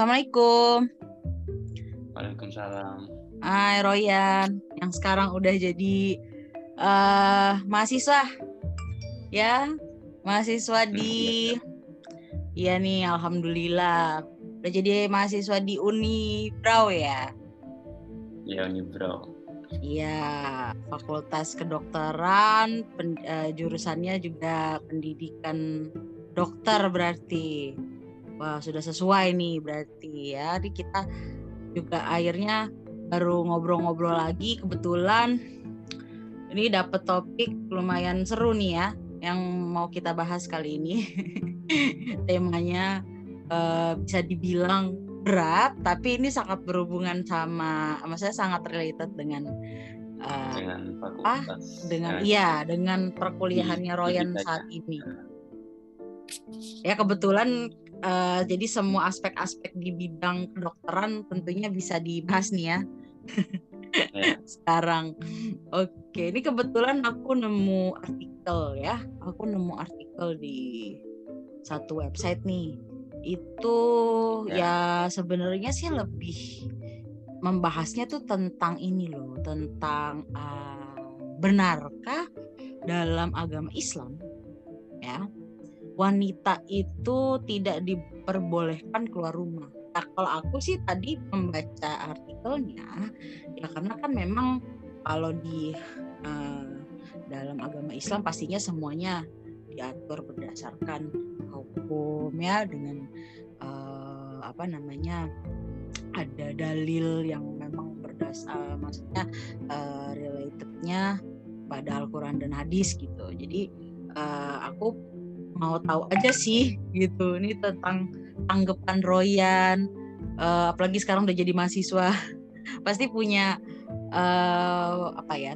Assalamualaikum. Waalaikumsalam. Hai Royan, yang sekarang udah jadi uh, mahasiswa, ya, mahasiswa di, iya nih, alhamdulillah, udah jadi mahasiswa di Uni Brau ya. Iya Uni Brau. Iya, Fakultas Kedokteran, pen, uh, jurusannya juga pendidikan dokter berarti. Wah, sudah sesuai nih berarti ya. Jadi kita juga akhirnya baru ngobrol-ngobrol lagi. Kebetulan ini dapat topik lumayan seru nih ya yang mau kita bahas kali ini. Temanya uh, bisa dibilang berat tapi ini sangat berhubungan sama maksudnya sangat related dengan uh, dengan ah dengan iya dengan perkuliahannya Royan saat ini. Ya kebetulan uh, jadi semua aspek-aspek di bidang kedokteran tentunya bisa dibahas nih ya yeah. sekarang. Oke, ini kebetulan aku nemu artikel ya. Aku nemu artikel di satu website nih. Itu yeah. ya sebenarnya sih lebih membahasnya tuh tentang ini loh, tentang uh, benarkah dalam agama Islam ya wanita itu tidak diperbolehkan keluar rumah Nah, kalau aku sih tadi membaca artikelnya, ya karena kan memang kalau di uh, dalam agama Islam pastinya semuanya diatur berdasarkan hukum ya dengan uh, apa namanya ada dalil yang memang berdasar maksudnya uh, relatednya pada Al-Quran dan hadis gitu. Jadi uh, aku mau tahu aja sih gitu. Ini tentang tanggapan Royan uh, apalagi sekarang udah jadi mahasiswa pasti punya uh, apa ya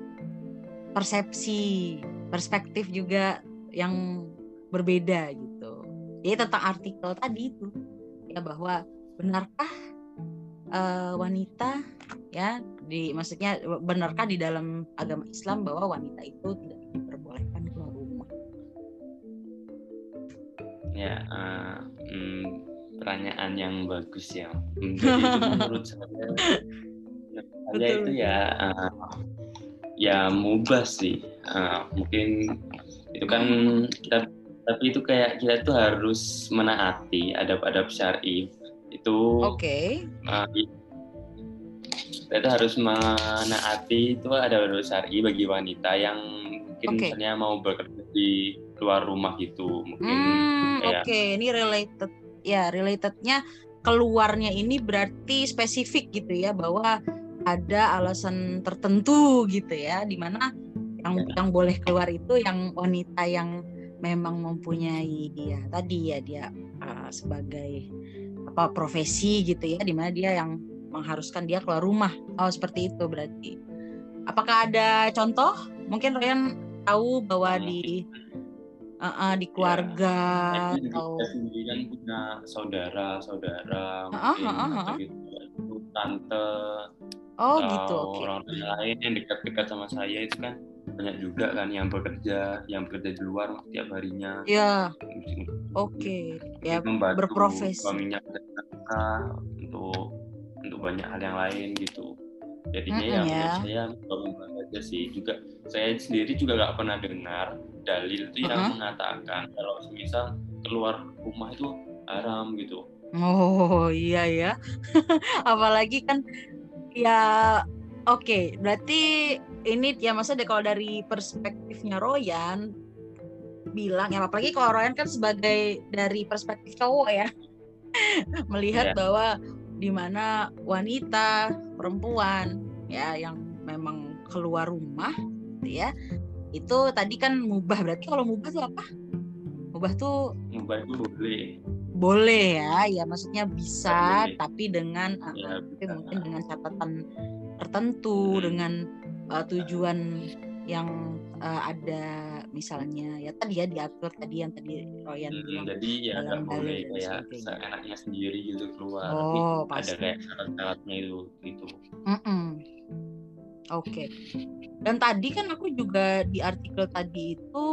persepsi perspektif juga yang berbeda gitu. Jadi tentang artikel tadi itu ya bahwa benarkah uh, wanita ya di maksudnya benarkah di dalam agama Islam bahwa wanita itu tidak diperbolehkan ya uh, mm, pertanyaan yang bagus ya. Menurut saya, saya itu ya uh, ya mubah sih. Uh, mungkin itu kan kita tapi itu kayak kita tuh harus menaati adab-adab syar'i itu. Oke. Okay. Uh, kita itu harus menaati itu ada adab syar'i bagi wanita yang mungkin okay. misalnya mau bekerja di luar rumah gitu mungkin hmm, oke okay. ini related. Ya relatednya keluarnya ini berarti spesifik gitu ya bahwa ada alasan tertentu gitu ya di mana yang ya. yang boleh keluar itu yang wanita yang memang mempunyai ya tadi ya dia uh, sebagai apa profesi gitu ya di mana dia yang mengharuskan dia keluar rumah. Oh seperti itu berarti. Apakah ada contoh? Mungkin Ryan tahu bahwa di uh, uh, di keluarga ya, atau sendiri kan punya saudara saudara uh, mungkin uh, uh, uh. Gitu, tante oh gitu okay. orang lain yang dekat-dekat sama saya itu kan banyak juga kan yang bekerja yang bekerja di luar tiap harinya ya oke okay. ya berprofesi suaminya untuk untuk banyak hal yang lain gitu jadinya mm -hmm, ya, ya. saya aja sih juga saya sendiri juga nggak pernah dengar dalil itu yang uh -huh. mengatakan kalau misal keluar rumah itu haram gitu. Oh iya ya, apalagi kan ya oke okay, berarti ini ya maksudnya kalau dari perspektifnya Royan bilang ya apalagi kalau Royan kan sebagai dari perspektif cowok ya melihat yeah. bahwa di mana wanita perempuan ya yang memang keluar rumah gitu ya itu tadi kan mubah berarti kalau mubah tuh apa mubah tuh mubah itu boleh boleh ya ya maksudnya bisa boleh. tapi dengan ya, uh, tapi mungkin dengan catatan tertentu hmm. dengan uh, tujuan yang uh, ada misalnya ya tadi ya diatur tadi yang tadi Royan hmm, bilang jadi ya nggak boleh kayak seenaknya sendiri gitu keluar oh, tapi pasti. ada kayak syarat-syaratnya itu gitu mm -mm. oke okay. Dan tadi kan aku juga di artikel tadi itu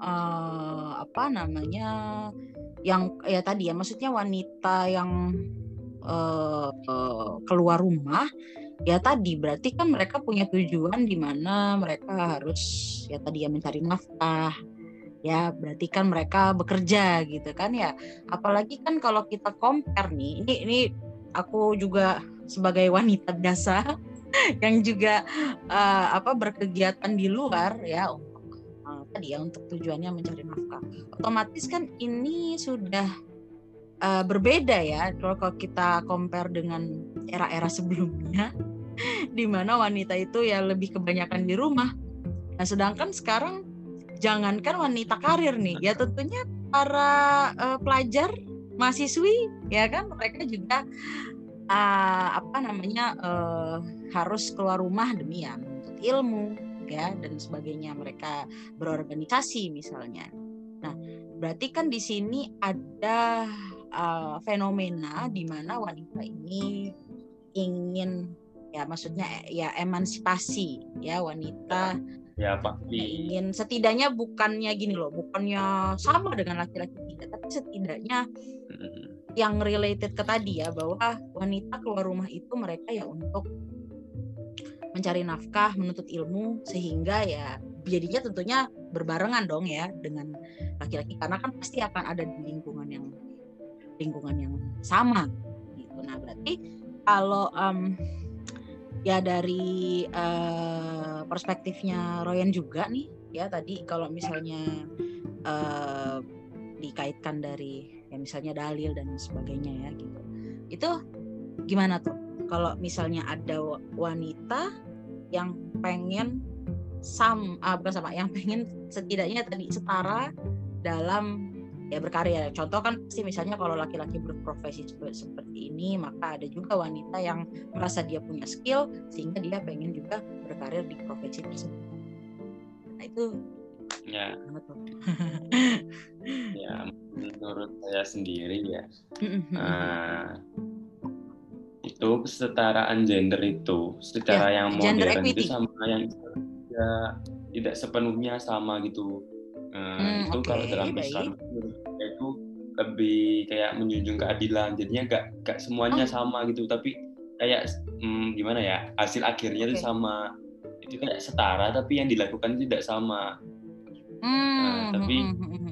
uh, apa namanya yang ya tadi ya maksudnya wanita yang uh, uh, keluar rumah ya tadi berarti kan mereka punya tujuan di mana mereka harus ya tadi ya mencari nafkah. Ya berarti kan mereka bekerja gitu kan ya. Apalagi kan kalau kita compare nih ini ini aku juga sebagai wanita biasa yang juga uh, apa berkegiatan di luar ya untuk uh, tadi ya untuk tujuannya mencari nafkah. Otomatis kan ini sudah uh, berbeda ya kalau kita compare dengan era-era sebelumnya di mana wanita itu ya lebih kebanyakan di rumah. Nah, sedangkan sekarang jangankan wanita karir nih, ya tentunya para uh, pelajar, mahasiswi ya kan mereka juga uh, apa namanya uh, harus keluar rumah demi ya menuntut ilmu ya dan sebagainya. Mereka berorganisasi misalnya. Nah, berarti kan di sini ada uh, fenomena di mana wanita ini ingin ya maksudnya ya emansipasi ya wanita ya pasti ingin setidaknya bukannya gini loh bukannya sama dengan laki-laki tidak tapi setidaknya hmm. yang related ke tadi ya bahwa wanita keluar rumah itu mereka ya untuk mencari nafkah menuntut ilmu sehingga ya jadinya tentunya berbarengan dong ya dengan laki-laki karena kan pasti akan ada di lingkungan lingkungan yang sama gitu. Nah berarti kalau um, ya dari uh, perspektifnya Royan juga nih ya tadi kalau misalnya uh, dikaitkan dari ya misalnya dalil dan sebagainya ya gitu. Itu gimana tuh kalau misalnya ada wanita yang pengen sam uh, sama yang pengen setidaknya tadi setara dalam ya berkarya. Contoh kan pasti misalnya kalau laki-laki berprofesi seperti ini, maka ada juga wanita yang merasa dia punya skill sehingga dia pengen juga berkarir di profesi tersebut. Nah itu ya. ya menurut saya sendiri ya. uh, itu kesetaraan gender itu secara ya, yang modern itu sama yang ya, tidak sepenuhnya sama gitu Nah, hmm, itu okay, kalau dalam Islam itu lebih kayak menjunjung keadilan. Jadinya gak gak semuanya oh. sama gitu, tapi kayak hmm, gimana ya hasil akhirnya okay. itu sama. Itu kayak setara, tapi yang dilakukan tidak sama. Hmm, nah, tapi hmm, hmm, hmm, hmm.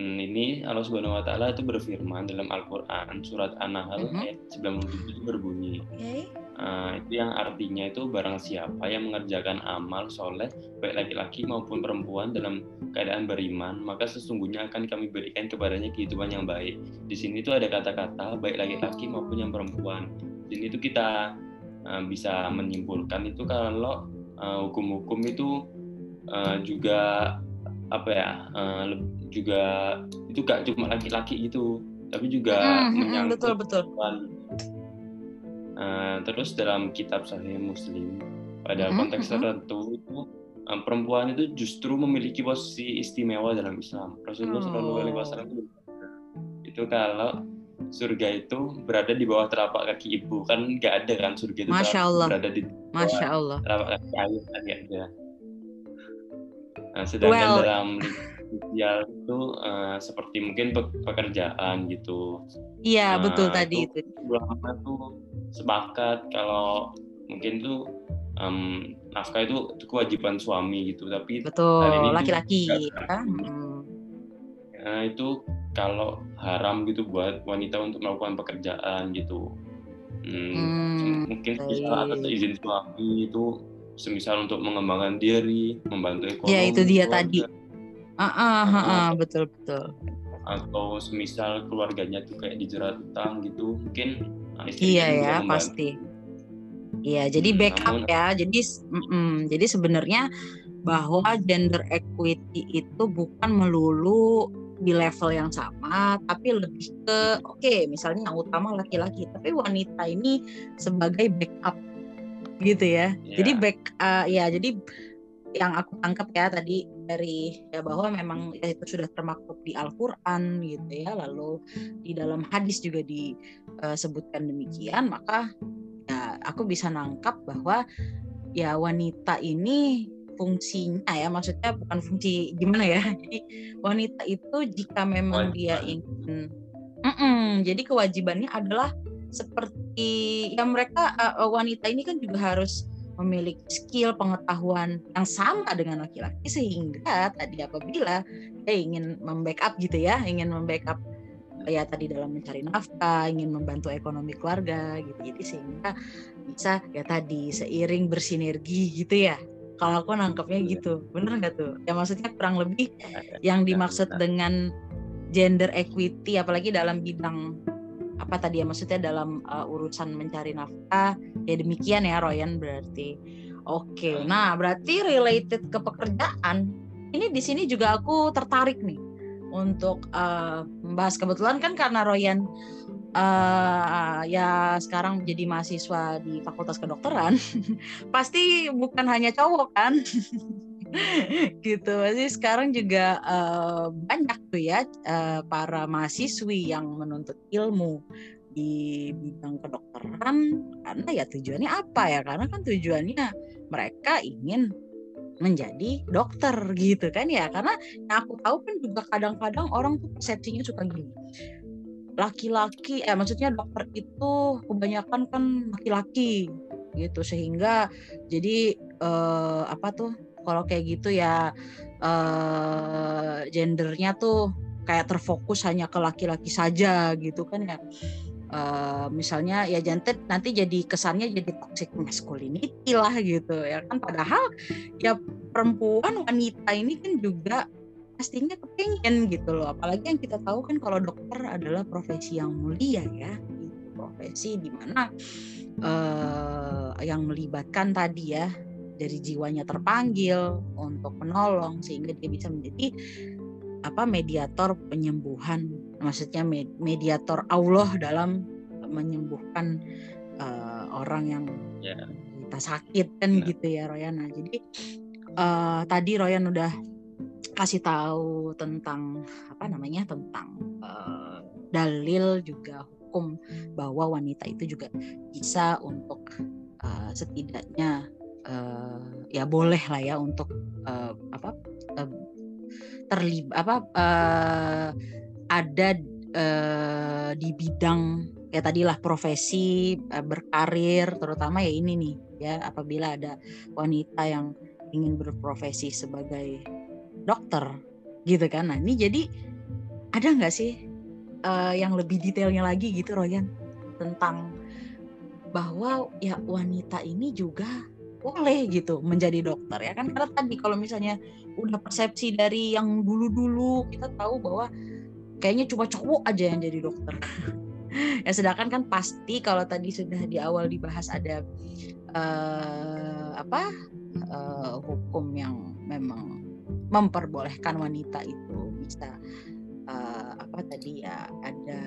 Hmm, ini Allah Subhanahu Wa Taala itu berfirman dalam Al-Quran surat An-Nahl hmm. ayat 97 itu berbunyi. Okay Uh, itu yang artinya itu barang siapa yang mengerjakan amal soleh baik laki-laki maupun perempuan dalam keadaan beriman maka sesungguhnya akan kami berikan kepadanya kehidupan yang baik di sini itu ada kata-kata baik laki-laki maupun yang perempuan di sini itu kita uh, bisa menyimpulkan itu kalau uh, hukum-hukum itu uh, juga apa ya uh, juga itu gak cuma laki-laki itu tapi juga mm -hmm, menyangkut betul betul Eh, terus dalam kitab Sahih Muslim pada mm-hmm. konteks tertentu itu um, perempuan itu justru memiliki posisi istimewa dalam Islam. Rasulullah Shallallahu Alaihi Wasallam itu, itu kalau surga itu berada di bawah telapak kaki ibu kan nggak ada kan surga itu Masya Allah. berada di bawah Masya Allah. telapak kaki ayah kan ada. Nah, sedangkan well. dalam sosial itu uh, seperti mungkin pekerjaan gitu. Iya uh, betul tadi itu. Ulama tuh sepakat kalau mungkin tuh um, nafkah itu, itu kewajiban suami gitu tapi betul laki-laki ya. nah, itu kalau haram gitu buat wanita untuk melakukan pekerjaan gitu hmm, hmm, mungkin bisa atas izin suami itu semisal untuk mengembangkan diri membantu ekonomi ya itu dia keluarga. tadi ah uh, uh, uh, uh, betul betul atau semisal keluarganya tuh kayak dijerat utang gitu mungkin Nah, iya ya pasti. Iya, jadi hmm, backup Namun, ya. Jadi mm, jadi sebenarnya bahwa gender equity itu bukan melulu di level yang sama, tapi lebih ke oke, okay, misalnya yang utama laki-laki, tapi wanita ini sebagai backup gitu ya. Yeah. Jadi back uh, ya jadi yang aku tangkap ya tadi dari ya bahwa memang ya itu sudah termaktub di Al-Qur'an gitu ya lalu di dalam hadis juga disebutkan demikian maka ya aku bisa nangkap bahwa ya wanita ini fungsinya ya maksudnya bukan fungsi gimana ya jadi wanita itu jika memang dia ingin Mm-mm, jadi kewajibannya adalah seperti yang mereka uh, wanita ini kan juga harus memiliki skill pengetahuan yang sama dengan laki-laki sehingga tadi apabila dia ingin membackup gitu ya ingin membackup ya tadi dalam mencari nafkah ingin membantu ekonomi keluarga gitu. Jadi sehingga bisa ya tadi seiring bersinergi gitu ya. Kalau aku nangkepnya iya. gitu bener nggak tuh? Ya maksudnya kurang lebih yang dimaksud dengan gender equity apalagi dalam bidang apa tadi ya? Maksudnya dalam uh, urusan mencari nafkah ya demikian ya Royan berarti. Oke okay. nah berarti related ke pekerjaan ini di sini juga aku tertarik nih untuk uh, membahas. Kebetulan kan karena Royan uh, ya sekarang menjadi mahasiswa di Fakultas Kedokteran pasti bukan hanya cowok kan gitu. Sih sekarang juga uh, banyak tuh ya uh, para mahasiswi yang menuntut ilmu di bidang kedokteran. Karena ya tujuannya apa ya? Karena kan tujuannya mereka ingin menjadi dokter gitu kan ya. Karena yang aku tahu kan juga kadang-kadang orang tuh persepsinya suka gini. Laki-laki eh maksudnya dokter itu kebanyakan kan laki-laki gitu. Sehingga jadi eh, apa tuh kalau kayak gitu ya uh, gendernya tuh kayak terfokus hanya ke laki-laki saja gitu kan ya uh, misalnya ya jantet nanti jadi kesannya jadi toxic masculinity lah gitu ya kan. Padahal ya perempuan wanita ini kan juga pastinya kepengen gitu loh. Apalagi yang kita tahu kan kalau dokter adalah profesi yang mulia ya. Profesi di mana uh, yang melibatkan tadi ya dari jiwanya terpanggil untuk menolong sehingga dia bisa menjadi apa mediator penyembuhan maksudnya mediator Allah dalam menyembuhkan uh, orang yang yeah. kita sakit kan yeah. gitu ya Royan. Nah, jadi uh, tadi Royan udah kasih tahu tentang apa namanya tentang uh, dalil juga hukum bahwa wanita itu juga bisa untuk uh, setidaknya uh, ya boleh lah ya untuk uh, apa uh, terlibat apa uh, ada uh, di bidang ya tadilah profesi uh, berkarir terutama ya ini nih ya apabila ada wanita yang ingin berprofesi sebagai dokter gitu kan. Nah ini jadi ada nggak sih uh, yang lebih detailnya lagi gitu Royan tentang bahwa ya wanita ini juga boleh gitu menjadi dokter ya kan? Karena tadi kalau misalnya udah persepsi dari yang dulu-dulu kita tahu bahwa kayaknya cuma cowok aja yang jadi dokter. Ya sedangkan kan pasti kalau tadi sudah di awal dibahas ada uh, apa uh, hukum yang memang memperbolehkan wanita itu bisa uh, apa tadi ya ada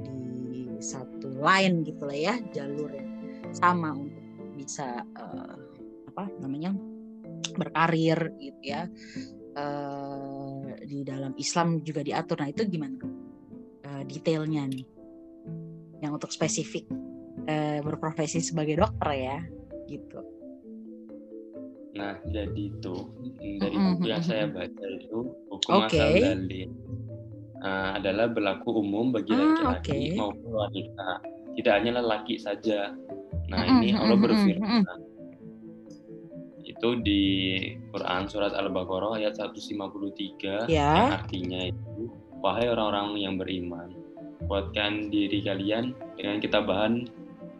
di satu line gitu lah ya jalur yang sama untuk bisa uh, apa namanya berkarir gitu ya uh, di dalam Islam juga diatur. Nah itu gimana uh, detailnya nih yang untuk spesifik uh, berprofesi sebagai dokter ya gitu. Nah jadi itu dari buku yang saya baca itu hukum okay. asal dalil uh, adalah berlaku umum bagi ah, laki-laki ah, okay. maupun wanita, tidak hanya lelaki saja. Nah ini Allah berfirman itu di Quran surat Al-Baqarah ayat 153 ya. yang artinya itu wahai orang-orang yang beriman kuatkan diri kalian dengan kita bahan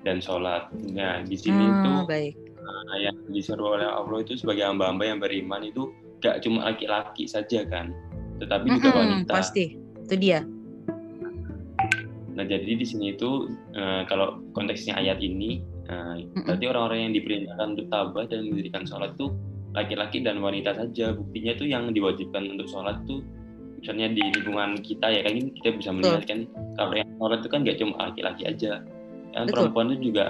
dan sholat. Nah di sini hmm, itu baik. Uh, yang disuruh oleh Allah itu sebagai hamba-hamba yang beriman itu gak cuma laki-laki saja kan, tetapi juga hmm, wanita. Pasti itu dia. Nah jadi di sini itu uh, kalau konteksnya ayat ini Nah, berarti orang-orang yang diperintahkan untuk tabah dan mendirikan sholat tuh laki-laki dan wanita saja. Buktinya tuh yang diwajibkan untuk sholat tuh misalnya di lingkungan kita ya kan kita bisa melihat kan kalau yang sholat itu kan gak cuma laki-laki aja. Yang perempuan itu juga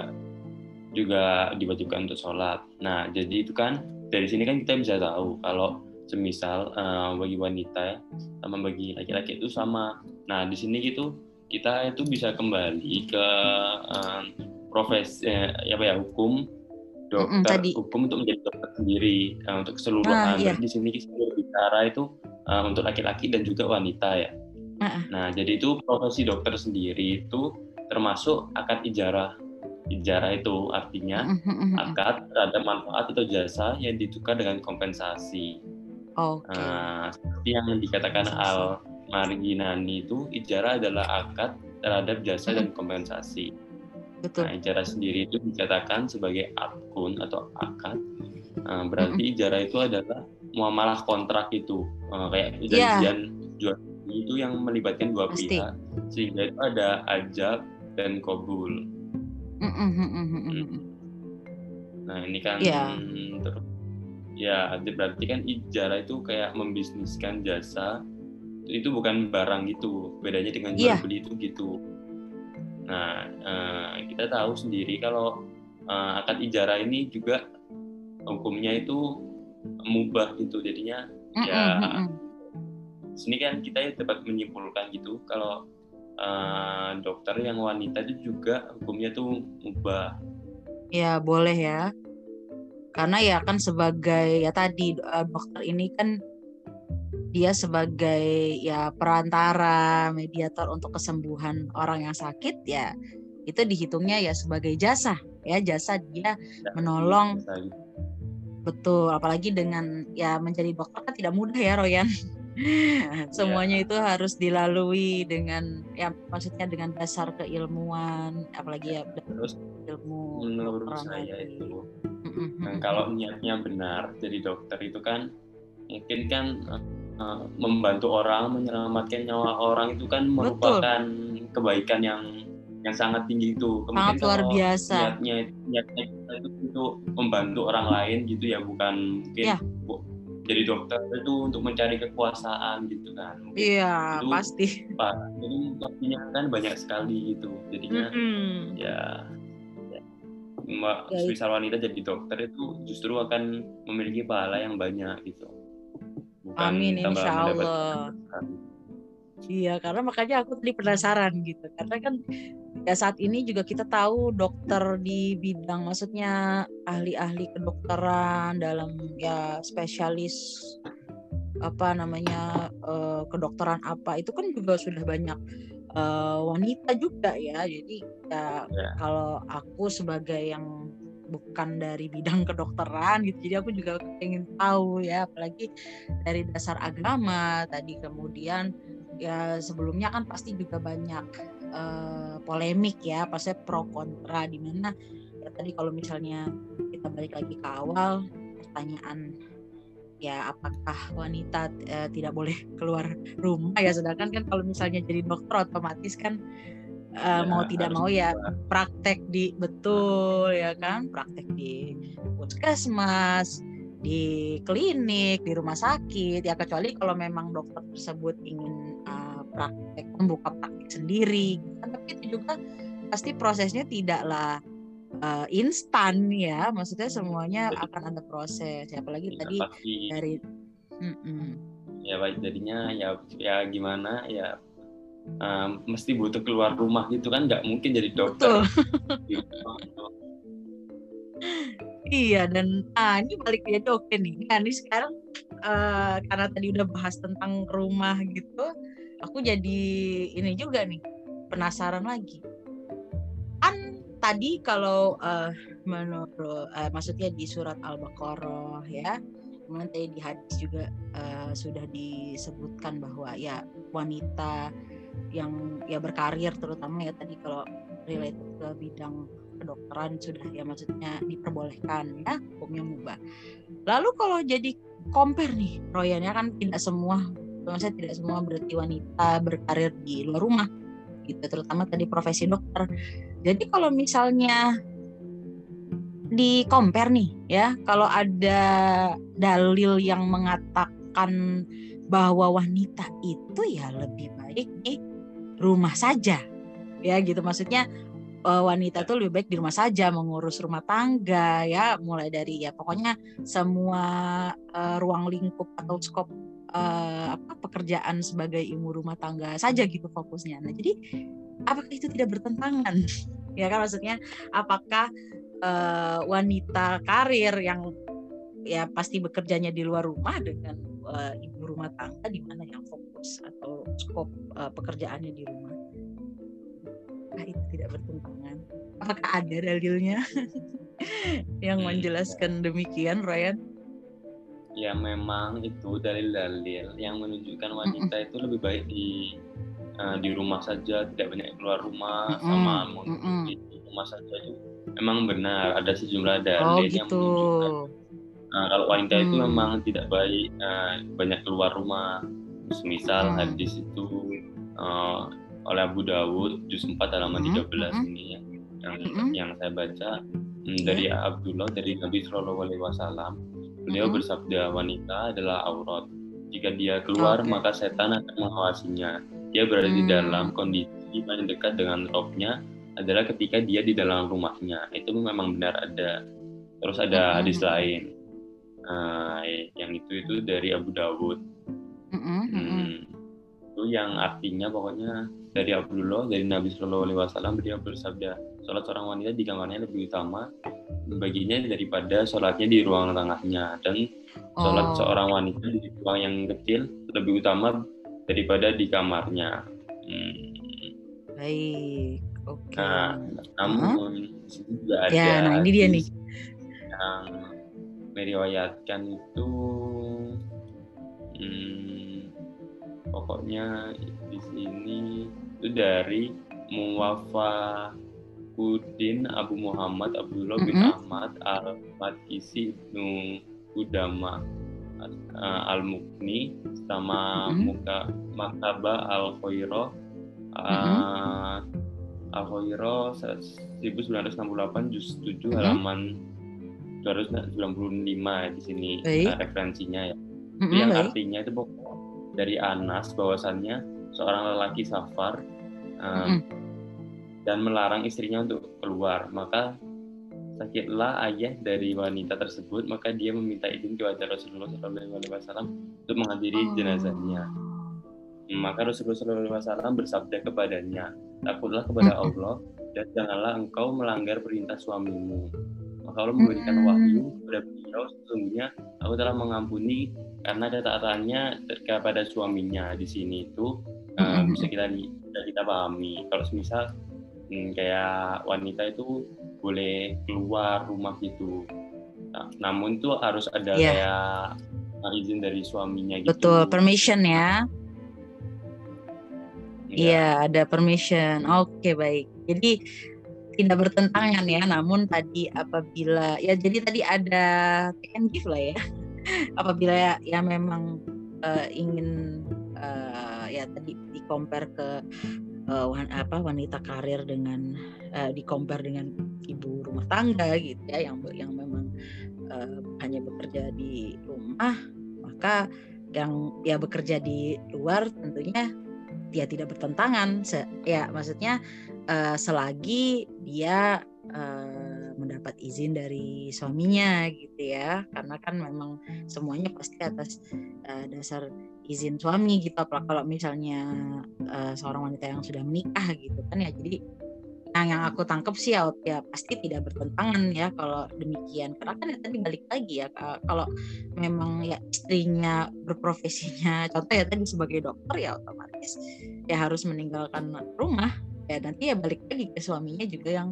juga diwajibkan untuk sholat. Nah, jadi itu kan dari sini kan kita bisa tahu kalau semisal uh, bagi wanita sama bagi laki-laki itu sama. Nah, di sini gitu kita itu bisa kembali ke uh, profesi eh, apa ya hukum dokter mm tadi. hukum untuk menjadi dokter sendiri uh, untuk keseluruhan. Ah, iya. di sini kita bicara itu uh, untuk laki-laki dan juga wanita ya. Nah, jadi itu profesi dokter sendiri itu termasuk akad ijarah. Ijarah itu artinya akad terhadap manfaat atau jasa yang ditukar dengan kompensasi. Okay. Nah, seperti yang dikatakan Al Marginani itu ijarah adalah akad terhadap jasa dan kompensasi. Betul. Nah, ijarah sendiri itu dikatakan sebagai akun atau akad. Nah, berarti ijarah itu adalah muamalah kontrak itu, uh, kayak iya. perjanjian yeah. jual itu yang melibatkan dua Pasti. pihak, sehingga itu ada ajab dan kobul. Hmm. Nah ini kan yeah. terus ya berarti kan ijarah itu kayak membisniskan jasa itu bukan barang gitu bedanya dengan jual yeah. beli itu gitu Nah, uh, kita tahu sendiri kalau uh, akad ijarah ini juga hukumnya itu mubah gitu. Jadinya mm -mm, ya sini kan kita dapat menyimpulkan gitu kalau uh, dokter yang wanita itu juga hukumnya tuh mubah. Ya, boleh ya. Karena ya kan sebagai ya tadi dokter ini kan dia sebagai ya perantara mediator untuk kesembuhan orang yang sakit ya itu dihitungnya ya sebagai jasa ya jasa dia ya, menolong. betul apalagi dengan ya menjadi dokter kan tidak mudah ya Royan semuanya ya. itu harus dilalui dengan ya maksudnya dengan dasar keilmuan apalagi ya terus ilmu menurut saya itu nah, kalau niatnya benar jadi dokter itu kan mungkin kan uh, membantu orang menyelamatkan nyawa orang itu kan merupakan Betul. kebaikan yang yang sangat tinggi itu. Sangat luar biasa. niatnya niatnya itu untuk membantu orang lain gitu ya bukan mungkin ya. jadi dokter itu untuk mencari kekuasaan gitu kan. Iya pasti. Pak jadi waktunya kan banyak sekali gitu. Jadinya mm -hmm. ya. Mbak ya, wanita jadi dokter itu justru akan memiliki pahala yang banyak gitu bukan Amin insya Allah. Iya, karena makanya aku tadi penasaran gitu. Karena kan ya saat ini juga kita tahu dokter di bidang maksudnya ahli-ahli kedokteran dalam ya spesialis apa namanya uh, kedokteran apa itu kan juga sudah banyak uh, wanita juga ya. Jadi ya, ya kalau aku sebagai yang bukan dari bidang kedokteran gitu. Jadi aku juga ingin tahu ya apalagi dari dasar agama. Tadi kemudian ya sebelumnya kan pasti juga banyak uh, polemik ya pasti pro kontra di mana. Ya tadi kalau misalnya kita balik lagi ke awal pertanyaan ya apakah wanita uh, tidak boleh keluar rumah ya? Sedangkan kan kalau misalnya jadi dokter otomatis kan uh, ya, mau tidak mau ya praktek di betul ya kan? Praktek di puskesmas di klinik di rumah sakit ya kecuali kalau memang dokter tersebut ingin uh, praktek membuka praktek sendiri. Kan tapi itu juga pasti prosesnya tidaklah uh, instan ya. Maksudnya semuanya akan ada proses. Ya apalagi ya, tadi pasti. dari mm -mm. ya baik jadinya ya ya gimana? Ya um, mesti butuh keluar rumah gitu kan nggak mungkin jadi dokter. iya dan ah ini balik dia dokter nih. Nah ini sekarang uh, karena tadi udah bahas tentang rumah gitu, aku jadi ini juga nih penasaran lagi. Kan tadi kalau uh, menurut uh, maksudnya di surat Al-Baqarah ya kemudian tadi di hadis juga uh, sudah disebutkan bahwa ya wanita yang ya berkarir terutama ya tadi kalau related ke bidang kedokteran sudah ya maksudnya diperbolehkan ya hukumnya mubah. Lalu kalau jadi compare nih Royan ya kan tidak semua maksudnya tidak semua berarti wanita berkarir di luar rumah gitu terutama tadi profesi dokter. Jadi kalau misalnya di compare nih ya kalau ada dalil yang mengatakan bahwa wanita itu ya lebih baik di rumah saja. Ya gitu. Maksudnya uh, wanita tuh lebih baik di rumah saja mengurus rumah tangga ya. Mulai dari ya pokoknya semua uh, ruang lingkup atau skop uh, apa pekerjaan sebagai ibu rumah tangga saja gitu fokusnya. Nah jadi apakah itu tidak bertentangan? Ya kan maksudnya apakah uh, wanita karir yang ya pasti bekerjanya di luar rumah dengan uh, ibu rumah tangga di mana yang fokus atau skop uh, pekerjaannya di rumah. Nah, itu tidak bertentangan. Apakah ada dalilnya yang hmm, menjelaskan demikian, Ryan? Ya memang itu dalil-dalil yang menunjukkan wanita itu lebih baik di uh, di rumah saja, tidak banyak keluar rumah mm -mm. sama mm -mm. di rumah saja itu memang benar ada sejumlah dalil oh, gitu. yang menunjukkan Nah, kalau wanita hmm. itu memang tidak baik uh, banyak keluar rumah. Misal hmm. hadis itu uh, oleh Abu Dawud juz 4 halaman hmm. 13 hmm. ini ya, yang hmm. yang saya baca hmm, dari yeah. Abdullah dari Nabi Shallallahu alaihi wasallam. Beliau hmm. bersabda wanita adalah aurat. Jika dia keluar okay. maka setan akan mengawasinya. Dia berada hmm. di dalam kondisi paling dekat dengan robnya adalah ketika dia di dalam rumahnya. Itu memang benar ada. Terus ada hmm. hadis lain uh, yang itu itu dari Abu Dawud mm-hmm. hmm, itu yang artinya pokoknya dari Abdullah dari Nabi Shallallahu Alaihi Wasallam beliau bersabda sholat seorang wanita di kamarnya lebih utama baginya daripada sholatnya di ruang tengahnya dan sholat oh. seorang wanita di ruang yang kecil lebih utama daripada di kamarnya. Hmm. Baik, oke. Okay. Nah, namun uh-huh. juga ada. Ya, nah ini dia nih. Yang meriwayatkan itu hmm, pokoknya di sini itu dari Muwafa Udin Abu Muhammad Abdullah bin mm -hmm. Ahmad al Matisi Ibnu Udama uh, al Mukni sama mm -hmm. Muka Makaba al Khairo mm -hmm. al Khairo 1968 juz 7 mm -hmm. halaman 295 di sini uh, referensinya ya. Mm-hmm, yang baik. artinya itu pokoknya dari Anas bahwasannya seorang lelaki safar um, mm-hmm. dan melarang istrinya untuk keluar, maka sakitlah ayah dari wanita tersebut, maka dia meminta izin kepada Rasulullah SAW untuk menghadiri oh. jenazahnya. Maka Rasulullah SAW bersabda kepadanya, takutlah kepada Allah dan janganlah engkau melanggar perintah suamimu Allah memberikan wahyu kepada beliau sesungguhnya aku telah mengampuni karena ketaatannya kepada suaminya di sini itu uh, bisa kita bisa kita pahami. Kalau misal hmm, kayak wanita itu boleh keluar rumah gitu. Nah, namun itu harus ada yeah. kayak izin dari suaminya gitu. Betul permission ya. Iya, ya, ada permission. Oke, okay, baik. Jadi tidak bertentangan ya namun tadi apabila ya jadi tadi ada take and give lah ya. Apabila ya, ya memang uh, ingin uh, ya tadi di compare ke uh, wan, apa wanita karir dengan uh, di compare dengan ibu rumah tangga gitu ya yang yang memang uh, hanya bekerja di rumah maka yang ya bekerja di luar tentunya dia tidak bertentangan ya maksudnya uh, selagi dia uh, mendapat izin dari suaminya gitu ya. Karena kan memang semuanya pasti atas uh, dasar izin suami gitu. Apalagi kalau misalnya uh, seorang wanita yang sudah menikah gitu kan ya. Jadi yang yang aku tangkap sih ya, ya pasti tidak bertentangan ya kalau demikian. Karena kan ya tadi balik lagi ya kalau memang ya istrinya berprofesinya contoh ya tadi sebagai dokter ya otomatis ya harus meninggalkan rumah ya nanti ya balik lagi ke suaminya juga yang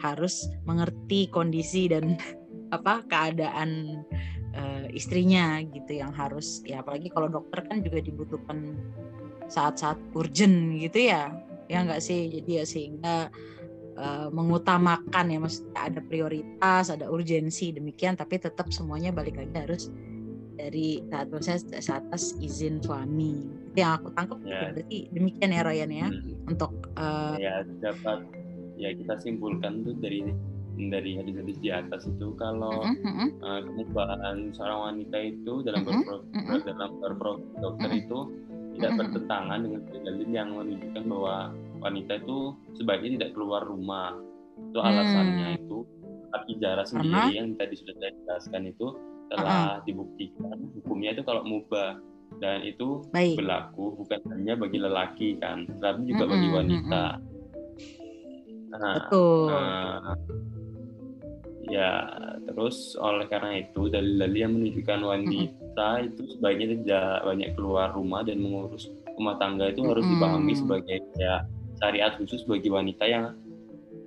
harus mengerti kondisi dan apa keadaan uh, istrinya gitu yang harus ya apalagi kalau dokter kan juga dibutuhkan saat-saat urgent gitu ya. Ya enggak sih? Jadi ya sehingga uh, mengutamakan ya maksudnya ada prioritas ada urgensi demikian tapi tetap semuanya balik lagi harus dari saat proses atas izin suami yang aku tangkap ya. berarti demikian ya Ryan ya hmm. untuk uh, ya dapat ya kita simpulkan tuh dari dari hadis-hadis di atas itu kalau uh -huh. uh, kemubahan seorang wanita itu dalam uh -huh. uh -huh. dalam berprofesi dokter uh -huh. itu tidak bertentangan dengan dalil yang menunjukkan bahwa wanita itu sebaiknya tidak keluar rumah itu alasannya hmm. itu tapi jarak sendiri yang tadi sudah saya jelaskan itu telah uh-uh. dibuktikan hukumnya itu kalau mubah dan itu Baik. berlaku bukan hanya bagi lelaki kan tapi juga mm -hmm, bagi wanita. Nah, Betul. Nah, ya terus oleh karena itu dalil-dalil yang menunjukkan wanita mm-hmm. itu sebaiknya tidak banyak keluar rumah dan mengurus rumah tangga itu harus dipahami sebagai ya syariat khusus bagi wanita yang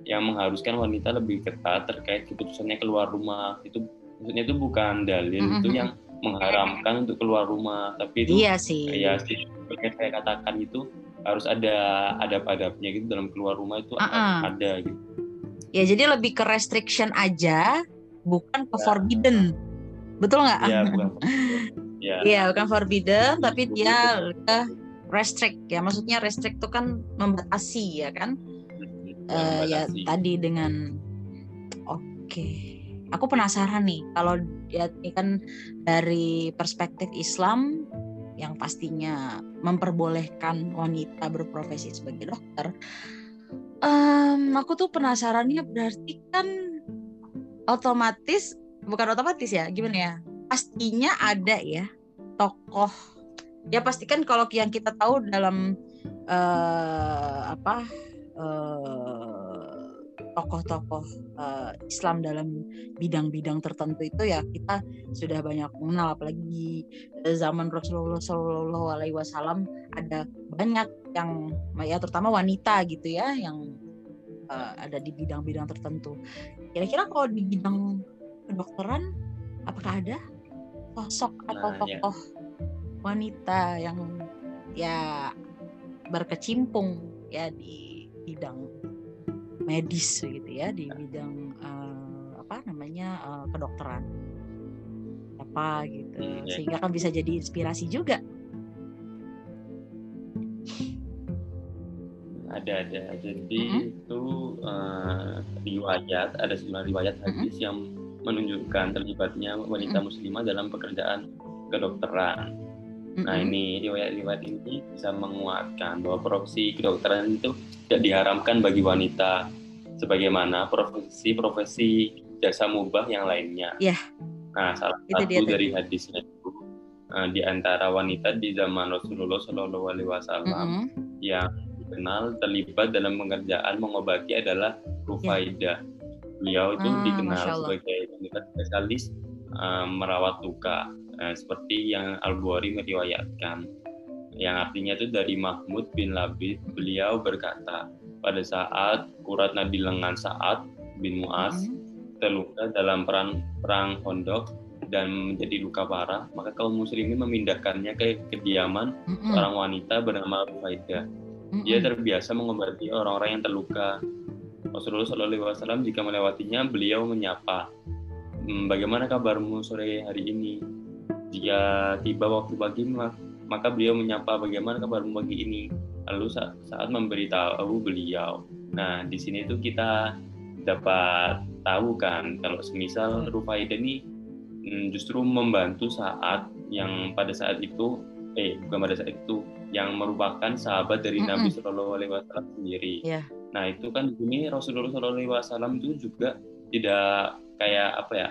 yang mengharuskan wanita lebih ketat terkait keputusannya keluar rumah itu maksudnya itu bukan dalil mm-hmm. itu yang mengharamkan untuk keluar rumah tapi itu iya sih ya seperti saya katakan itu harus ada ada padapnya gitu dalam keluar rumah itu uh-uh. ada gitu Ya jadi lebih ke restriction aja, bukan ke ya. forbidden. Betul nggak? Iya, bukan. Iya, ya, bukan forbidden, tapi dia ke restrict ya. Maksudnya restrict itu kan membatasi ya kan? Uh, ya tadi dengan oke. Okay. Aku penasaran nih kalau ya ini kan dari perspektif Islam yang pastinya memperbolehkan wanita berprofesi sebagai dokter um, aku tuh penasarannya berarti kan otomatis bukan otomatis ya gimana ya pastinya ada ya tokoh. Ya pastikan kalau yang kita tahu dalam uh, apa uh, tokoh-tokoh uh, Islam dalam bidang-bidang tertentu itu ya kita sudah banyak mengenal apalagi zaman Rasulullah Shallallahu Alaihi Wasallam ada banyak yang ya terutama wanita gitu ya yang uh, ada di bidang-bidang tertentu. Kira-kira kalau di bidang kedokteran apakah ada sosok atau nah, ya. tokoh ya. wanita yang ya berkecimpung ya di bidang medis gitu ya di bidang uh, apa namanya uh, kedokteran apa gitu hmm, ya. sehingga kan bisa jadi inspirasi juga ada ada jadi mm-hmm. itu uh, riwayat ada sejumlah riwayat hadis mm-hmm. yang menunjukkan terlibatnya wanita mm-hmm. muslimah dalam pekerjaan kedokteran nah ini riwayat-riwayat ini bisa menguatkan bahwa profesi kedokteran itu tidak diharamkan bagi wanita sebagaimana profesi-profesi jasa mubah yang lainnya yeah. nah salah itu satu dari hadisnya itu uh, di antara wanita di zaman Rasulullah Shallallahu Alaihi Wasallam yang dikenal terlibat dalam pengerjaan mengobati adalah Rufaidah. Ya. Beliau itu ah, dikenal sebagai spesialis um, merawat luka, uh, seperti yang Al-Bukhari meriwayatkan. Yang artinya itu dari Mahmud bin Labid, beliau berkata, pada saat urat nadi lengan saat bin Muaz hmm. terluka dalam perang perang Hondok dan menjadi luka parah, maka kaum muslimin memindahkannya ke kediaman mm seorang wanita bernama Rufaidah dia terbiasa mengobati orang-orang yang terluka. Rasulullah SAW jika melewatinya, beliau menyapa, hmm, bagaimana kabarmu sore hari ini? Jika tiba waktu pagi, maka beliau menyapa, bagaimana kabarmu pagi ini? Lalu saat, saat memberitahu beliau. Nah, di sini tuh kita dapat tahu kan, kalau semisal Rufaidah ini hmm, justru membantu saat yang pada saat itu, eh bukan pada saat itu, yang merupakan sahabat dari mm -hmm. Nabi Shallallahu Alaihi Wasallam sendiri. Yeah. Nah itu kan di sini Rasulullah Shallallahu Alaihi Wasallam itu juga tidak kayak apa ya,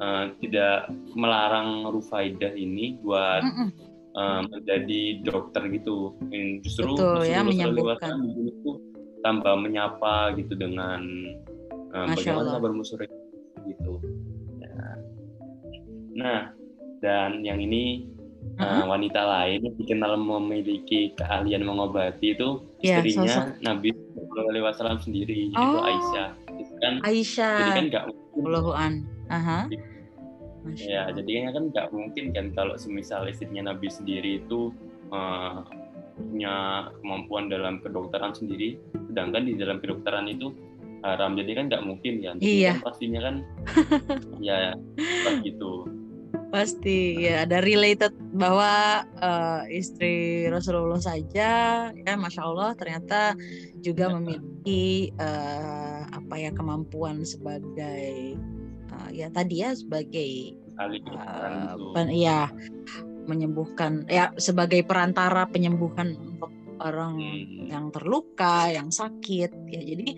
uh, tidak melarang Rufaidah ini buat mm -mm. Uh, menjadi dokter gitu. Justru Betul, ya, itu tambah menyapa gitu dengan uh, bagaimana kabar musuh gitu. Ya. Nah dan yang ini uh, wanita lain yang dikenal memiliki keahlian mengobati itu ya, istrinya sosok. Nabi Shallallahu Alaihi Wasallam sendiri oh. itu Aisyah kan Aisyah jadi kan nggak mungkin Aha. ya jadi kan nggak mungkin kan kalau semisal istrinya Nabi sendiri itu uh, punya kemampuan dalam kedokteran sendiri sedangkan di dalam kedokteran itu haram jadi kan nggak mungkin kan iya. kan pastinya kan ya gitu pasti ya ada related bahwa uh, istri Rasulullah saja ya masya Allah ternyata juga memiliki uh, apa ya kemampuan sebagai uh, ya tadi ya sebagai uh, pen, ya menyembuhkan ya sebagai perantara penyembuhan untuk orang hmm. yang terluka yang sakit ya. Jadi